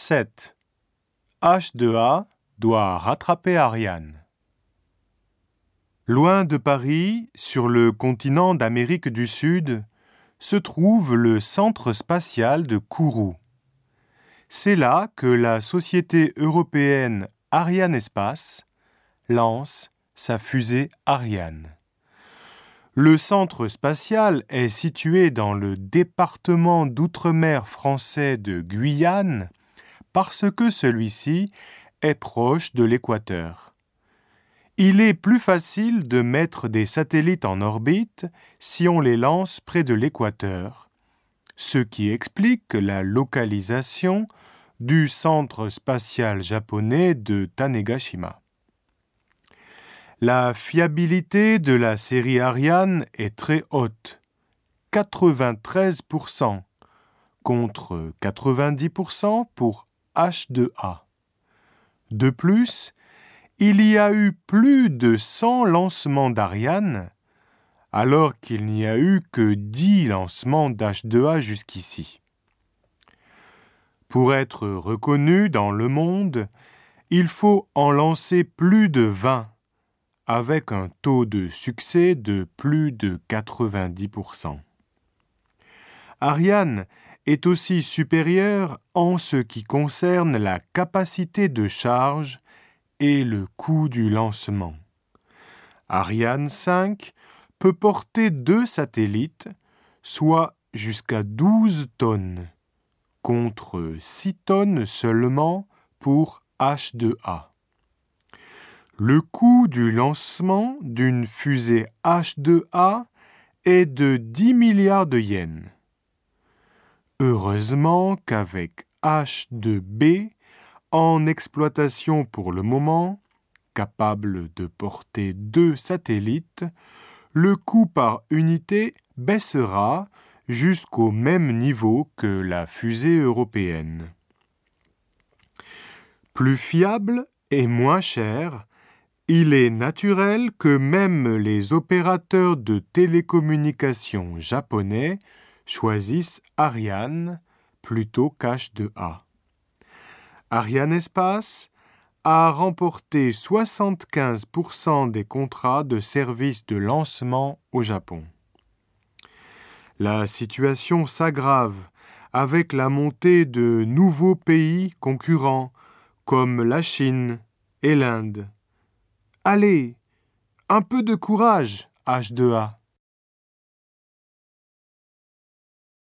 7. H2A doit rattraper Ariane. Loin de Paris, sur le continent d'Amérique du Sud, se trouve le centre spatial de Kourou. C'est là que la société européenne Ariane Espace lance sa fusée Ariane. Le centre spatial est situé dans le département d'outre-mer français de Guyane parce que celui-ci est proche de l'équateur. Il est plus facile de mettre des satellites en orbite si on les lance près de l'équateur, ce qui explique la localisation du centre spatial japonais de Tanegashima. La fiabilité de la série Ariane est très haute, 93% contre 90% pour H2A. De plus, il y a eu plus de 100 lancements d'Ariane, alors qu'il n'y a eu que 10 lancements d'H2A jusqu'ici. Pour être reconnu dans le monde, il faut en lancer plus de 20 avec un taux de succès de plus de 90%. Ariane est aussi supérieure en ce qui concerne la capacité de charge et le coût du lancement. Ariane 5 peut porter deux satellites, soit jusqu'à 12 tonnes, contre 6 tonnes seulement pour H2A. Le coût du lancement d'une fusée H2A est de 10 milliards de yens. Heureusement qu'avec H2B, en exploitation pour le moment, capable de porter deux satellites, le coût par unité baissera jusqu'au même niveau que la fusée européenne. Plus fiable et moins cher, il est naturel que même les opérateurs de télécommunications japonais choisissent Ariane plutôt qu'H2A. Ariane Espace a remporté 75% des contrats de services de lancement au Japon. La situation s'aggrave avec la montée de nouveaux pays concurrents comme la Chine et l'Inde. Allez, un peu de courage, H2A.